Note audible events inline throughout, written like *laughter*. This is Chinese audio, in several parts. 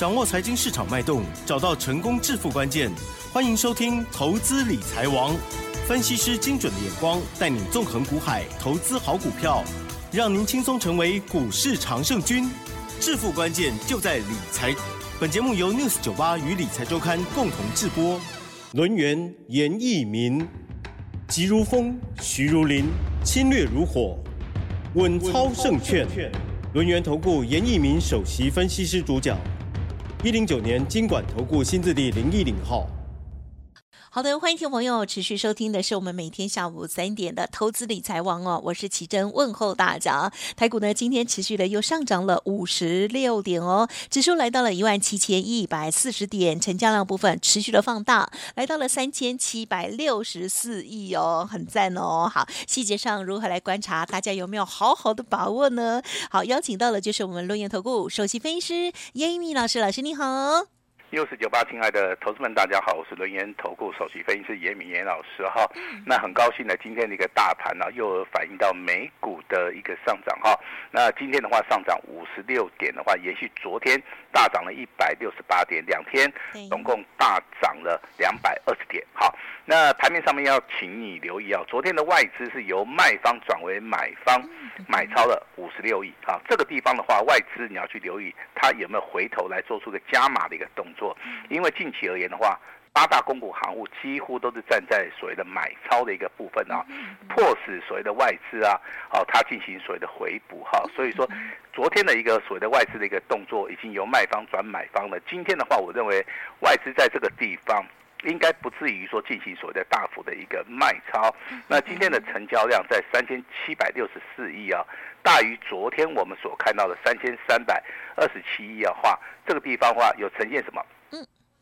掌握财经市场脉动，找到成功致富关键。欢迎收听《投资理财王》，分析师精准的眼光，带你纵横股海，投资好股票，让您轻松成为股市常胜军。致富关键就在理财。本节目由 News 九八与理财周刊共同制播。轮源严一民，急如风，徐如林，侵略如火，稳操胜券。轮源投顾严一民首席分析师主讲，一零九年金管投顾新字第零一零号。好的，欢迎听众朋友持续收听的是我们每天下午三点的投资理财王哦，我是奇珍问候大家。台股呢今天持续的又上涨了五十六点哦，指数来到了一万七千一百四十点，成交量部分持续的放大，来到了三千七百六十四亿哦，很赞哦。好，细节上如何来观察？大家有没有好好的把握呢？好，邀请到的就是我们轮源投顾首席分析师严一民老师，老师你好。六四九八，亲爱的投资们，大家好，我是轮研投顾首席分析师严敏严老师哈。那很高兴呢，今天的一个大盘呢，又反映到美股的一个上涨哈。那今天的话上涨五十六点的话，延续昨天大涨了一百六十八点，两天总共大涨了两百二十点。好，那盘面上面要请你留意啊，昨天的外资是由卖方转为买方，买超了五十六亿。好，这个地方的话，外资你要去留意，它有没有回头来做出个加码的一个动作。因为近期而言的话，八大公股行务几乎都是站在所谓的买超的一个部分啊，迫使所谓的外资啊，哦，它进行所谓的回补哈。所以说，昨天的一个所谓的外资的一个动作，已经由卖方转买方了。今天的话，我认为外资在这个地方应该不至于说进行所谓的大幅的一个卖超。那今天的成交量在三千七百六十四亿啊，大于昨天我们所看到的三千三百二十七亿的话，这个地方的话有呈现什么？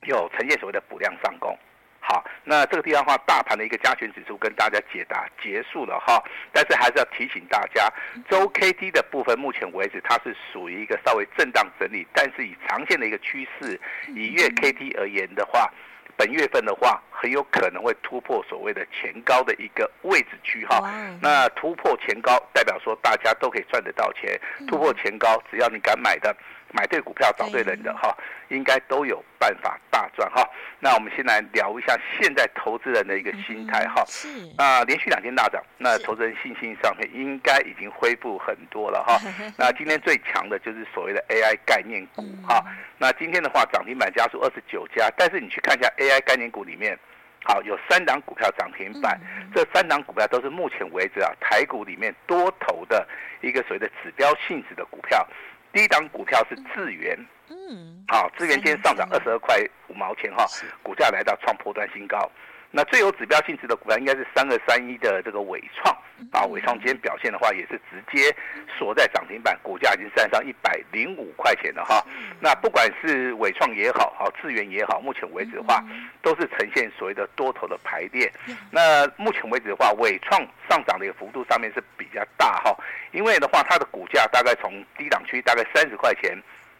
有呈现所谓的补量上攻，好，那这个地方的话，大盘的一个加权指数跟大家解答结束了哈，但是还是要提醒大家，周 K D 的部分，目前为止它是属于一个稍微震荡整理，但是以长线的一个趋势，以月 K D 而言的话，本月份的话很有可能会突破所谓的前高的一个位置区哈，那突破前高代表说大家都可以赚得到钱，突破前高只要你敢买的。买对股票找对人的哈，应该都有办法大赚哈。那我们先来聊一下现在投资人的一个心态哈。是。那连续两天大涨，那投资人信心上面应该已经恢复很多了哈。*laughs* 那今天最强的就是所谓的 AI 概念股哈。那今天的话涨停板家数二十九家，但是你去看一下 AI 概念股里面，好有三档股票涨停板，这三档股票都是目前为止啊台股里面多头的一个所谓的指标性质的股票。第一档股票是智源，嗯，好，智源今天上涨二十二块五毛钱哈，股价来到创破段新高。那最有指标性质的股票应该是三二三一的这个伟创，啊，伟创今天表现的话也是直接锁在涨停板，股价已经站上一百零五块钱了哈。那不管是伟创也好，好智源也好，目前为止的话都是呈现所谓的多头的排列。那目前为止的话，伟创上涨的一个幅度上面是比较大哈，因为的话它的股价大概从低档区大概三十块钱。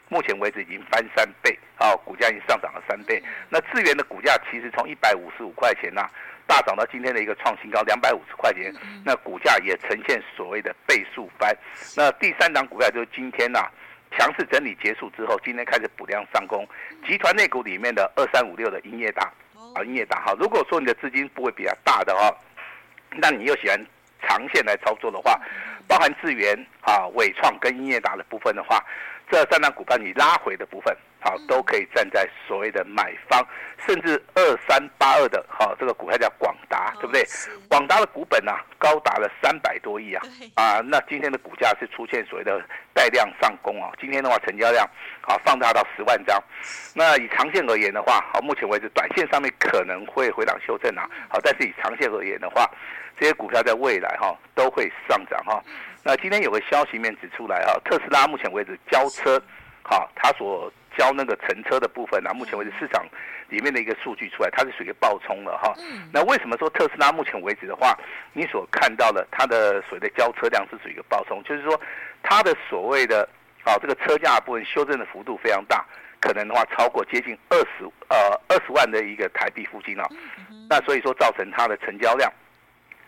目前为止已经翻三倍，好，股价已经上涨了三倍。那智源的股价其实从一百五十五块钱呐、啊，大涨到今天的一个创新高两百五十块钱，那股价也呈现所谓的倍数翻。那第三档股票就是今天呐、啊，强势整理结束之后，今天开始补量上攻。集团内股里面的二三五六的英业达，啊，英业达哈，如果说你的资金部位比较大的话，那你又喜欢长线来操作的话，包含智源啊、伟创跟英业达的部分的话。这三档股票你拉回的部分，好，都可以站在所谓的买方，甚至二三八二的，好，这个股票叫广达，对不对？广达的股本呢、啊，高达了三百多亿啊，啊，那今天的股价是出现所谓的带量上攻啊，今天的话成交量，好，放大到十万张，那以长线而言的话，好，目前为止短线上面可能会回档修正啊，好，但是以长线而言的话，这些股票在未来哈都会上涨哈。那今天有个消息面指出来啊，特斯拉目前为止交车，哈，它所交那个乘车的部分啊，目前为止市场里面的一个数据出来，它是属于爆冲了哈。那为什么说特斯拉目前为止的话，你所看到的它的所谓的交车量是属于一个爆冲，就是说它的所谓的啊这个车价部分修正的幅度非常大，可能的话超过接近二十呃二十万的一个台币附近啊。那所以说造成它的成交量。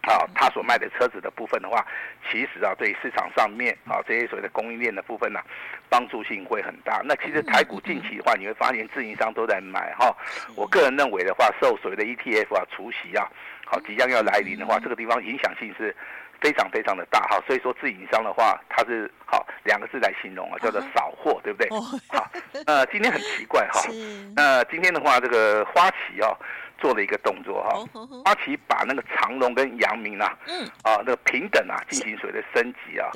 啊，他所卖的车子的部分的话，其实啊，对市场上面啊这些所谓的供应链的部分呢、啊，帮助性会很大。那其实台股近期的话，你会发现自营商都在买哈。我个人认为的话，受所谓的 ETF 啊除息啊，好即将要来临的话，这个地方影响性是非常非常的大哈。所以说自营商的话，它是好两个字来形容啊，叫做扫货，对不对？好，呃，今天很奇怪哈，*laughs* 那今天的话，这个花旗啊。做了一个动作哈，花旗把那个长荣跟阳明啊，嗯，啊那个平等啊进行所谓的升级啊。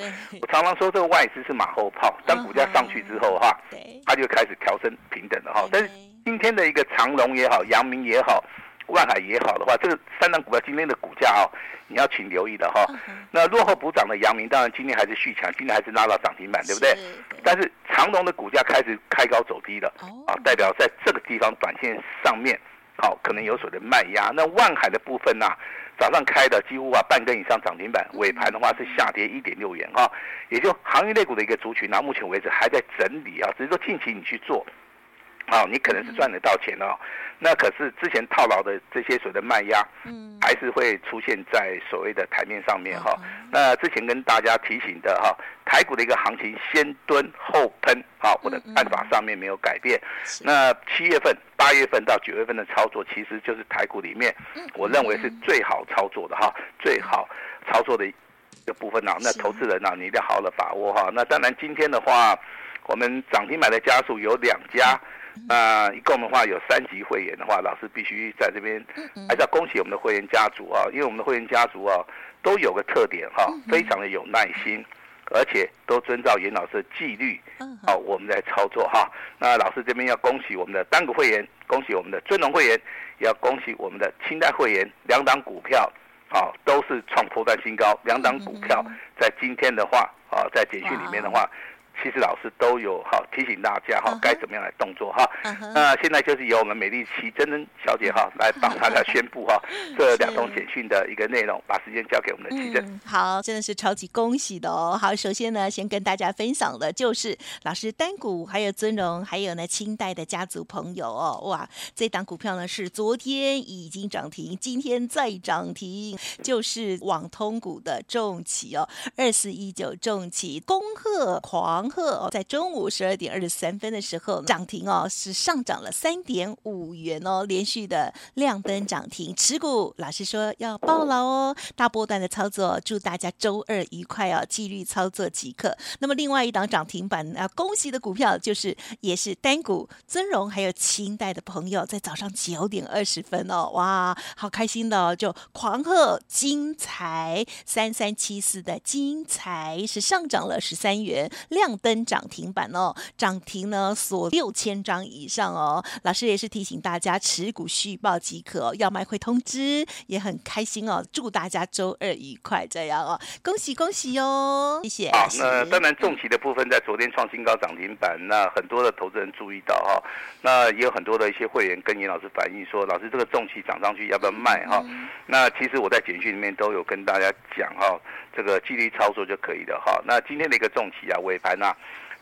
我常常说这个外资是马后炮，当股价上去之后哈，它就开始调升平等了哈。但是今天的一个长荣也好，阳明也好，万海也好的话，这个三档股票今天的股价啊，你要请留意的哈。那落后补涨的阳明，当然今天还是续强，今天还是拉到涨停板，对不对？但是长荣的股价开始开高走低了，啊，代表在这个地方短线上面。好，可能有所的卖压。那万海的部分呢、啊，早上开的几乎啊半根以上涨停板，尾盘的话是下跌一点六元哈。也就行业类股的一个族群呢、啊，目前为止还在整理啊，只是说近期你去做，好，你可能是赚得到钱哦。那可是之前套牢的这些所谓的卖压，嗯，还是会出现在所谓的台面上面哈。那之前跟大家提醒的哈，台股的一个行情先蹲后喷，好，我的看法上面没有改变。那七月份、八月份到九月份的操作，其实就是台股里面，我认为是最好操作的哈，最好操作的一个部分啊。那投资人啊，你一定要好好的把握哈。那当然今天的话，我们涨停板的家数有两家。那一共的话有三级会员的话，老师必须在这边还是要恭喜我们的会员家族啊，因为我们的会员家族啊都有个特点哈，非常的有耐心，而且都遵照严老师的纪律，好，我们在操作哈。那老师这边要恭喜我们的单股会员，恭喜我们的尊龙会员，也要恭喜我们的清代会员，两档股票啊都是创波段新高，两档股票在今天的话啊，在简讯里面的话。其实老师都有好提醒大家哈，该怎么样来动作哈。那现在就是由我们美丽奇珍珍小姐哈来帮大家宣布哈 *laughs* 这两通简讯的一个内容，把时间交给我们的奇珍。好，真的是超级恭喜的哦。好，首先呢，先跟大家分享的就是老师单股还有尊荣还有呢清代的家族朋友哦，哇，这档股票呢是昨天已经涨停，今天再涨停，就是网通股的重企哦，二四一九重企，恭贺狂。黄鹤在中午十二点二十三分的时候涨停哦，是上涨了三点五元哦，连续的亮灯涨停。持股老师说要爆了哦，大波段的操作，祝大家周二愉快哦，纪律操作即可。那么另外一档涨停板啊，恭喜的股票就是也是单股尊荣还有清代的朋友，在早上九点二十分哦，哇，好开心的哦，就狂贺精材三三七四的精材是上涨了十三元亮。登涨停板哦，涨停呢锁六千张以上哦。老师也是提醒大家持股续报即可，哦，要卖会通知，也很开心哦。祝大家周二愉快，这样哦，恭喜恭喜哦，谢谢。好，那当然重企的部分在昨天创新高涨停板，那很多的投资人注意到哈，那也有很多的一些会员跟严老师反映说，老师这个重企涨上去要不要卖哈？嗯、那其实我在简讯里面都有跟大家讲哈，这个纪律操作就可以了哈。那今天的一个重企啊，尾盘。啊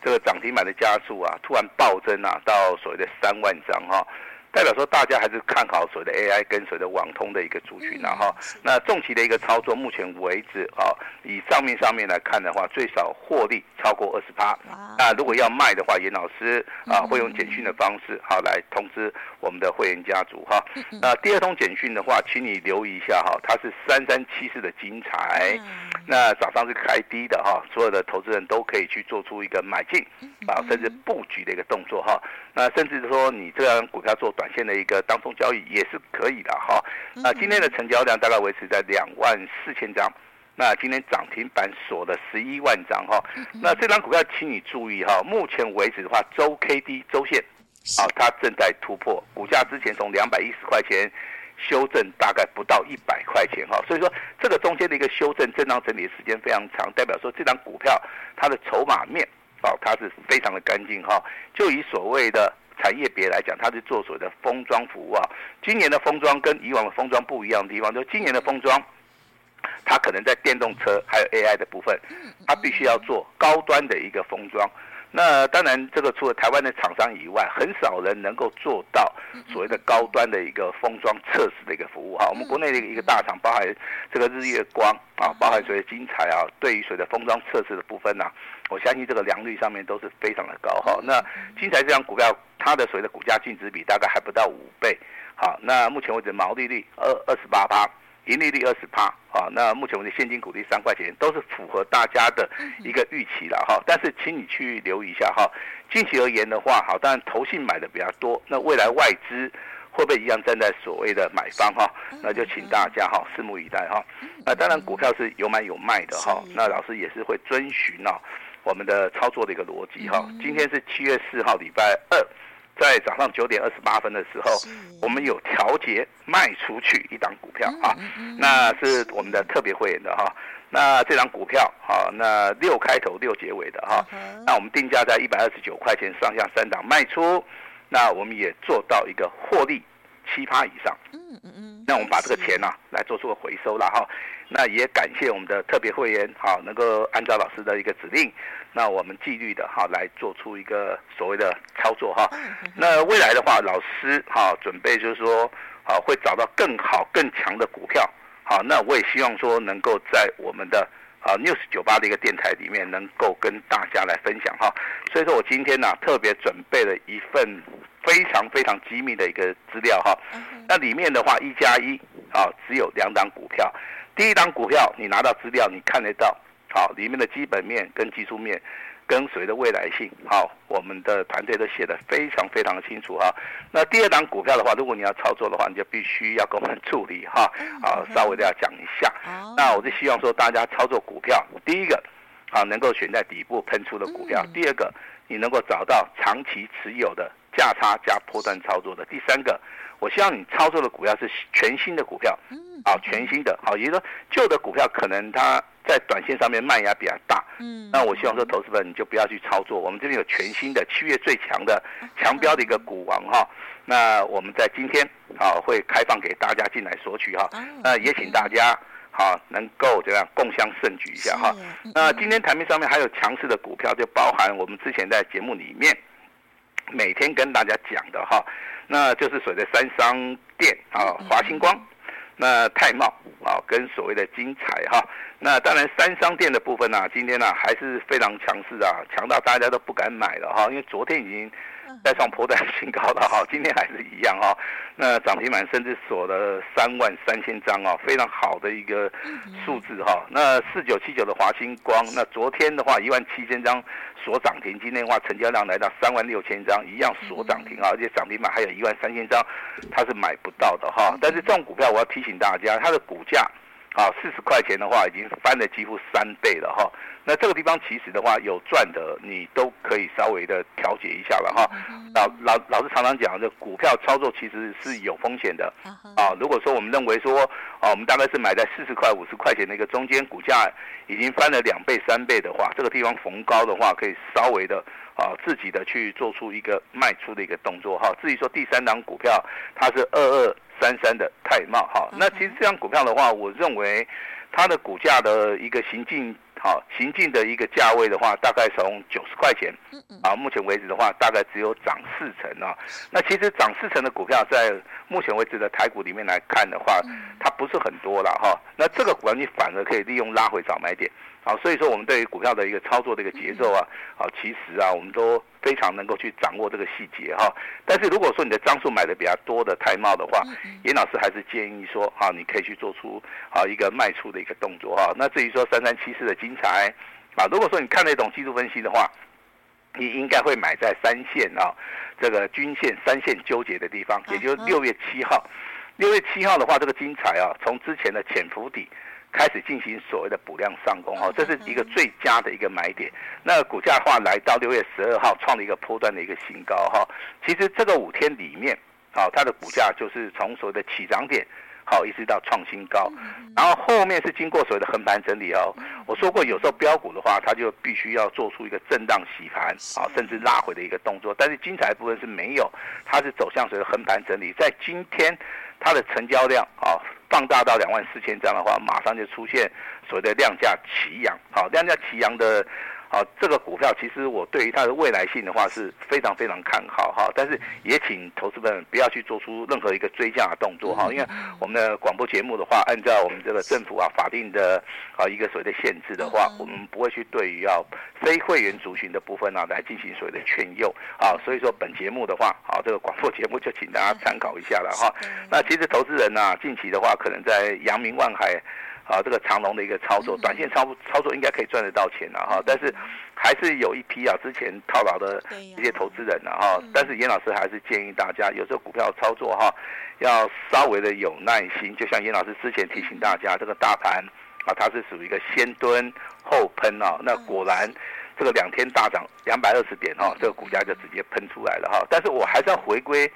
这个涨停板的加速啊，突然暴增啊，到所谓的三万张哈。代表说大家还是看好所谓的 AI 跟随的网通的一个族群呐哈，那重期的一个操作，目前为止啊，以账面上面来看的话，最少获利超过二十趴。那如果要卖的话，严老师啊会用简讯的方式好来通知我们的会员家族哈。那第二通简讯的话，请你留意一下哈，它是三三七四的精彩，那早上是开低的哈，所有的投资人都可以去做出一个买进啊，甚至布局的一个动作哈。那甚至说你这张股票做短线的一个当中交易也是可以的哈。那今天的成交量大概维持在两万四千张。那今天涨停板锁了十一万张哈。那这张股票请你注意哈，目前为止的话，周 K D 周线啊，它正在突破，股价之前从两百一十块钱修正大概不到一百块钱哈。所以说这个中间的一个修正震荡整理的时间非常长，代表说这张股票它的筹码面。啊，它是非常的干净哈。就以所谓的产业别来讲，它是做所谓的封装服务啊。今年的封装跟以往的封装不一样的地方，就今年的封装，它可能在电动车还有 AI 的部分，它必须要做高端的一个封装。那当然，这个除了台湾的厂商以外，很少人能够做到所谓的高端的一个封装测试的一个服务哈。我们国内的一个大厂，包含这个日月光啊，包含所谓精材啊，对于所谓的封装测试的部分呢，我相信这个良率上面都是非常的高哈。那精材这张股票，它的所谓的股价净值比大概还不到五倍，好，那目前为止毛利率二二十八趴。盈利率二十趴，啊，那目前我们的现金股利三块钱，都是符合大家的一个预期了哈。但是，请你去留意一下哈。近期而言的话，好，当然投信买的比较多，那未来外资会不会一样站在所谓的买方哈？那就请大家哈拭目以待哈。那当然，股票是有买有卖的哈。那老师也是会遵循啊我们的操作的一个逻辑哈。今天是七月四号，礼拜二。在早上九点二十八分的时候，我们有调节卖出去一档股票啊，那是我们的特别会员的哈。那这档股票哈，那六开头六结尾的哈，那我们定价在一百二十九块钱上下三档卖出，那我们也做到一个获利七趴以上。嗯嗯嗯，那我们把这个钱呢来做出个回收了哈。那也感谢我们的特别会员好，能够按照老师的一个指令。那我们纪律的哈来做出一个所谓的操作哈，那未来的话，老师哈准备就是说啊会找到更好更强的股票，好，那我也希望说能够在我们的啊 News 九八的一个电台里面能够跟大家来分享哈，所以说我今天呢特别准备了一份非常非常机密的一个资料哈，那里面的话一加一啊只有两档股票，第一档股票你拿到资料你看得到。好，里面的基本面跟技术面，跟随的未来性，好，我们的团队都写得非常非常的清楚哈。那第二档股票的话，如果你要操作的话，你就必须要跟我们助理哈，啊，稍微的要讲一下。那我就希望说，大家操作股票，第一个，啊，能够选在底部喷出的股票；第二个，你能够找到长期持有的价差加波段操作的；第三个，我希望你操作的股票是全新的股票，啊，全新的，好，也就是说旧的股票可能它。在短线上面卖压比较大，嗯，那我希望说投资者你就不要去操作。我们这边有全新的七月最强的强标的一个股王哈，那我们在今天啊会开放给大家进来索取哈，那也请大家好能够这样共襄盛举一下哈。那今天台面上面还有强势的股票，就包含我们之前在节目里面每天跟大家讲的哈，那就是所谓的三商店啊，华星光。那泰茂啊，跟所谓的金彩哈，那当然三商店的部分呢、啊，今天呢、啊、还是非常强势啊，强到大家都不敢买了哈，因为昨天已经再创波段新高了哈，今天还是一样哈，那涨停板甚至锁了三万三千张啊，非常好的一个数字哈。那四九七九的华星光，那昨天的话一万七千张。锁涨停，今天的话成交量来到三万六千张，一样锁涨停啊，而且涨停板还有一万三千张，它是买不到的哈。但是这种股票，我要提醒大家，它的股价。啊，四十块钱的话，已经翻了几乎三倍了哈。那这个地方其实的话，有赚的你都可以稍微的调节一下了哈。老老老师常常讲，这股票操作其实是有风险的啊。如果说我们认为说，啊，我们大概是买在四十块、五十块钱的一个中间，股价已经翻了两倍、三倍的话，这个地方逢高的话，可以稍微的啊自己的去做出一个卖出的一个动作哈。至于说第三档股票，它是二二。三三的泰茂哈，那其实这张股票的话，我认为它的股价的一个行进，好行进的一个价位的话，大概从九十块钱，啊，目前为止的话，大概只有涨四成啊。那其实涨四成的股票，在目前为止的台股里面来看的话，它不是很多了哈。那这个股票你反而可以利用拉回早买点。好，所以说我们对于股票的一个操作的一个节奏啊，好，其实啊，我们都非常能够去掌握这个细节哈。但是如果说你的张数买的比较多的太茂的话，严老师还是建议说，哈，你可以去做出好一个卖出的一个动作哈。那至于说三三七四的精彩，啊，如果说你看得懂技术分析的话，你应该会买在三线啊，这个均线三线纠结的地方，也就是六月七号。六月七号的话，这个精彩啊，从之前的潜伏底。开始进行所谓的补量上攻哈，这是一个最佳的一个买点。那股价的话来到六月十二号创了一个波段的一个新高哈。其实这个五天里面，啊，它的股价就是从所谓的起涨点，好一直到创新高，然后后面是经过所谓的横盘整理哦。我说过，有时候标股的话，它就必须要做出一个震荡洗盘啊，甚至拉回的一个动作。但是精彩部分是没有，它是走向所谓的横盘整理。在今天，它的成交量啊。放大到两万四千张的话，马上就出现所谓的量价齐扬，好，量价齐扬的好，这个股票其实我对于它的未来性的话是非常非常看好哈，但是也请投资们不要去做出任何一个追加的动作哈，因为我们的广播节目的话，按照我们这个政府啊法定的啊一个所谓的限制的话，我们不会去对于要非会员族群的部分啊来进行所谓的劝诱啊，所以说本节目的话，好，这个广播节目就请大家参考一下了哈。那其实投资人呢，近期的话，可能在阳明万海。啊，这个长龙的一个操作，短线操操作应该可以赚得到钱了哈，但是还是有一批啊之前套牢的一些投资人了哈，但是严老师还是建议大家，有时候股票操作哈，要稍微的有耐心，就像严老师之前提醒大家，这个大盘啊，它是属于一个先蹲后喷啊，那果然这个两天大涨两百二十点哈，这个股价就直接喷出来了哈，但是我还是要回归。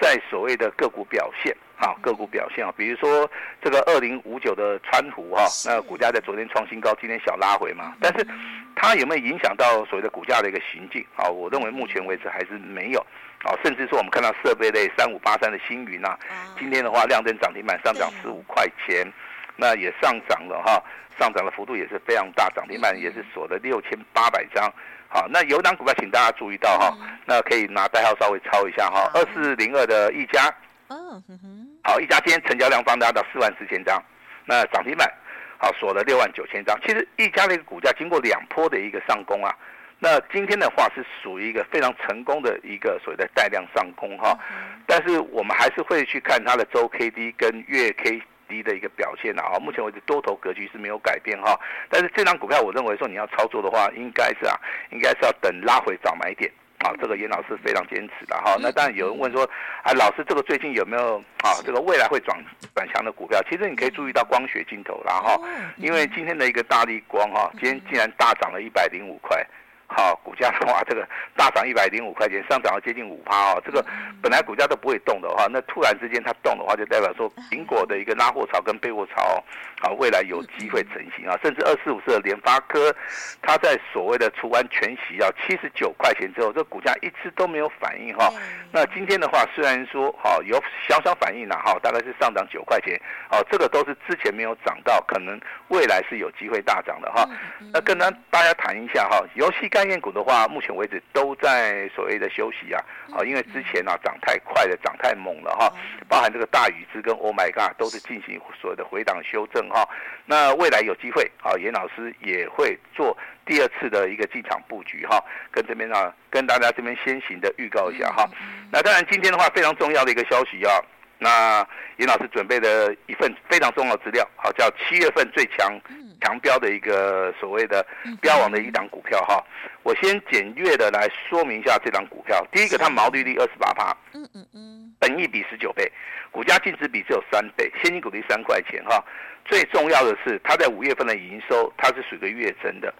在所谓的个股表现，啊，个股表现啊，比如说这个二零五九的川湖哈，那股价在昨天创新高，今天小拉回嘛，但是它有没有影响到所谓的股价的一个行进啊？我认为目前为止还是没有，啊，甚至说我们看到设备类三五八三的星云啊，今天的话亮灯涨停板上涨十五块钱，那也上涨了哈，上涨的幅度也是非常大，涨停板也是锁了六千八百张。好，那有档股票，请大家注意到哈，那可以拿代号稍微抄一下哈，二四零二的一家，嗯哼，好，一家今天成交量放大到四万四千张，那涨停板，好锁了六万九千张。其实一家的一个股价经过两波的一个上攻啊，那今天的话是属于一个非常成功的一个所谓的带量上攻哈，但是我们还是会去看它的周 K D 跟月 K。低的一个表现了啊，目前为止多头格局是没有改变哈，但是这张股票我认为说你要操作的话，应该是啊，应该是要等拉回早买点啊，这个严老师非常坚持的哈。那当然有人问说，啊，老师这个最近有没有啊，这个未来会转转强的股票？其实你可以注意到光学镜头啦哈，因为今天的一个大力光哈，今天竟然大涨了一百零五块。好，股价的话，这个大涨一百零五块钱，上涨了接近五趴哦。这个本来股价都不会动的话，那突然之间它动的话，就代表说苹果的一个拉货潮跟备货潮，啊，未来有机会成型啊。甚至二四五四的联发科，它在所谓的除完全息啊七十九块钱之后，这个股价一直都没有反应哈。那今天的话，虽然说哈有小小反应了哈，大概是上涨九块钱，哦，这个都是之前没有涨到，可能未来是有机会大涨的哈。那跟大家谈一下哈，游戏。概念股的话，目前为止都在所谓的休息啊，啊，因为之前啊涨太快了，涨太猛了哈，包含这个大禹之跟 Oh My God 都是进行所谓的回档修正哈。那未来有机会啊，严老师也会做第二次的一个进场布局哈，跟这边啊，跟大家这边先行的预告一下哈。那当然今天的话非常重要的一个消息啊，那严老师准备的一份非常重要的资料，好，叫七月份最强。强标的一个所谓的标王的一档股票哈，我先简略的来说明一下这档股票。第一个，它毛利率二十八趴，嗯嗯嗯，本益比十九倍，股价净值比只有三倍，现金股利三块钱哈。最重要的是，它在五月份的营收，它是属于月增的，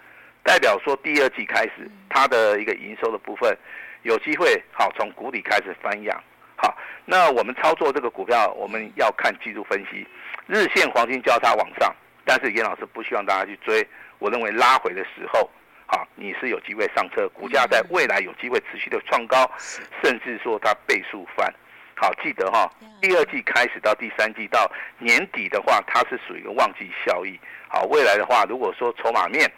代表说第二季开始，它的一个营收的部分有机会好从谷底开始翻扬。好，那我们操作这个股票，我们要看技术分析，日线黄金交叉往上。但是严老师不希望大家去追，我认为拉回的时候，好，你是有机会上车，股价在未来有机会持续的创高，甚至说它倍数翻，好，记得哈，第二季开始到第三季到年底的话，它是属于一个旺季效益，好，未来的话，如果说筹码面，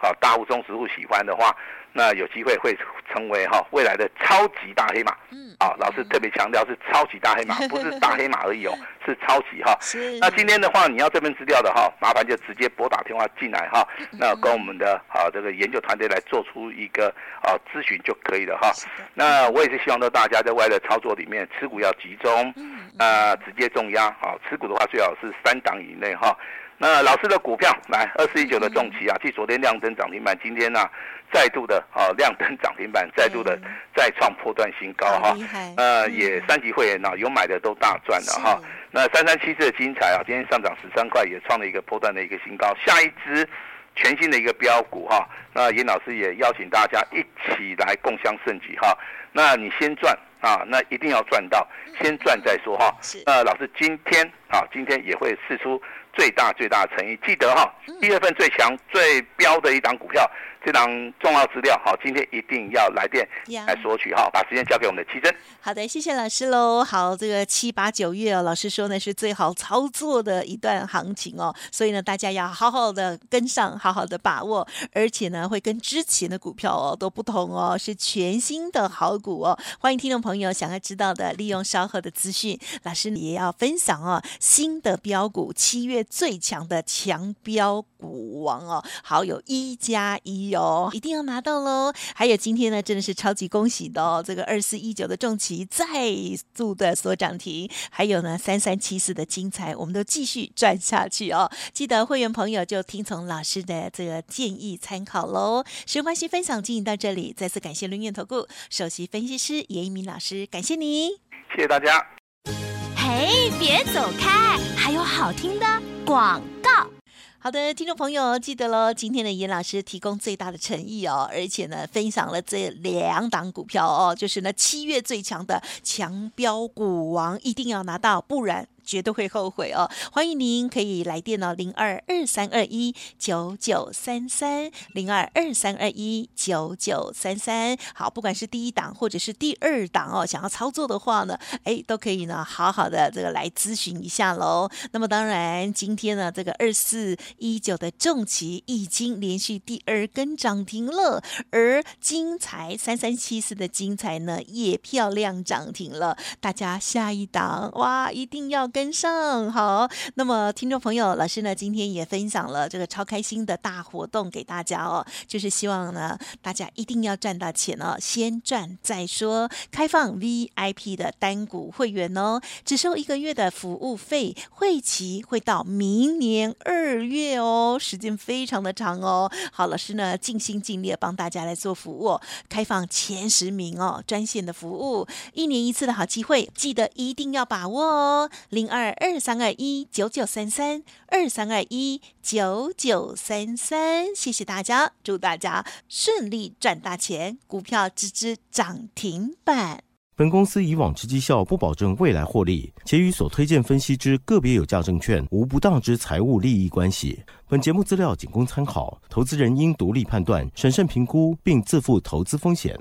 好，大户中实户喜欢的话。那有机会会成为哈未来的超级大黑马，嗯，啊，老师特别强调是超级大黑马，不是大黑马而已哦，*laughs* 是超级哈。那今天的话，你要这份资料的哈，麻烦就直接拨打电话进来哈，那跟我们的啊这个研究团队来做出一个啊咨询就可以了哈。那我也是希望说大家在外的操作里面持股要集中，啊，直接重压啊，持股的话最好是三档以内哈。那老师的股票来二四一九的重旗啊，继昨天亮灯涨停板，今天呢、啊、再度的啊亮灯涨停板，再度的再创破断新高哈。呃，也三级会员呢、啊、有买的都大赚了哈。那三三七四的精彩啊，今天上涨十三块，也创了一个破断的一个新高。下一支全新的一个标股哈，那严老师也邀请大家一起来共襄盛举哈。那你先赚啊，那一定要赚到，先赚再说哈。那，老师今天啊，今天也会试出。最大最大的诚意，记得哈，一月份最强最标的一档股票，这档重要资料，好，今天一定要来电来索取哈，把时间交给我们的七珍。好的，谢谢老师喽。好，这个七八九月哦，老师说呢是最好操作的一段行情哦，所以呢大家要好好的跟上，好好的把握，而且呢会跟之前的股票哦都不同哦，是全新的好股哦。欢迎听众朋友想要知道的，利用稍后的资讯，老师也要分享哦，新的标股，七月最强的强标股王哦，好，有一加一哦，一定要拿到喽。还有今天呢，真的是超级恭喜的哦，这个二四一九的重旗再度的所涨停，还有呢三三七四的精彩，我们都继续赚下去哦。记得会员朋友就听从老师的这个建议参考喽。时关系分享进行到这里，再次感谢伦元投顾首席分析师严一鸣老师，感谢你，谢谢大家。嘿，别走开，还有好听的广告。好的，听众朋友记得喽，今天的严老师提供最大的诚意哦，而且呢，分享了这两档股票哦，就是呢七月最强的强标股王，一定要拿到，不然。绝对会后悔哦！欢迎您可以来电哦，零二二三二一九九三三零二二三二一九九三三。好，不管是第一档或者是第二档哦，想要操作的话呢，哎，都可以呢，好好的这个来咨询一下喽。那么当然，今天呢，这个二四一九的重骑已经连续第二根涨停了，而精彩三三七四的精彩呢，也漂亮涨停了。大家下一档哇，一定要。跟上好，那么听众朋友，老师呢今天也分享了这个超开心的大活动给大家哦，就是希望呢大家一定要赚到钱哦，先赚再说。开放 VIP 的单股会员哦，只收一个月的服务费，会期会到明年二月哦，时间非常的长哦。好，老师呢尽心尽力帮大家来做服务，开放前十名哦，专线的服务，一年一次的好机会，记得一定要把握哦。二二三二一九九三三二三二一九九三三，谢谢大家，祝大家顺利赚大钱，股票支支涨停板。本公司以往之绩效不保证未来获利，且与所推荐分析之个别有价证券无不当之财务利益关系。本节目资料仅供参考，投资人应独立判断、审慎评估，并自负投资风险。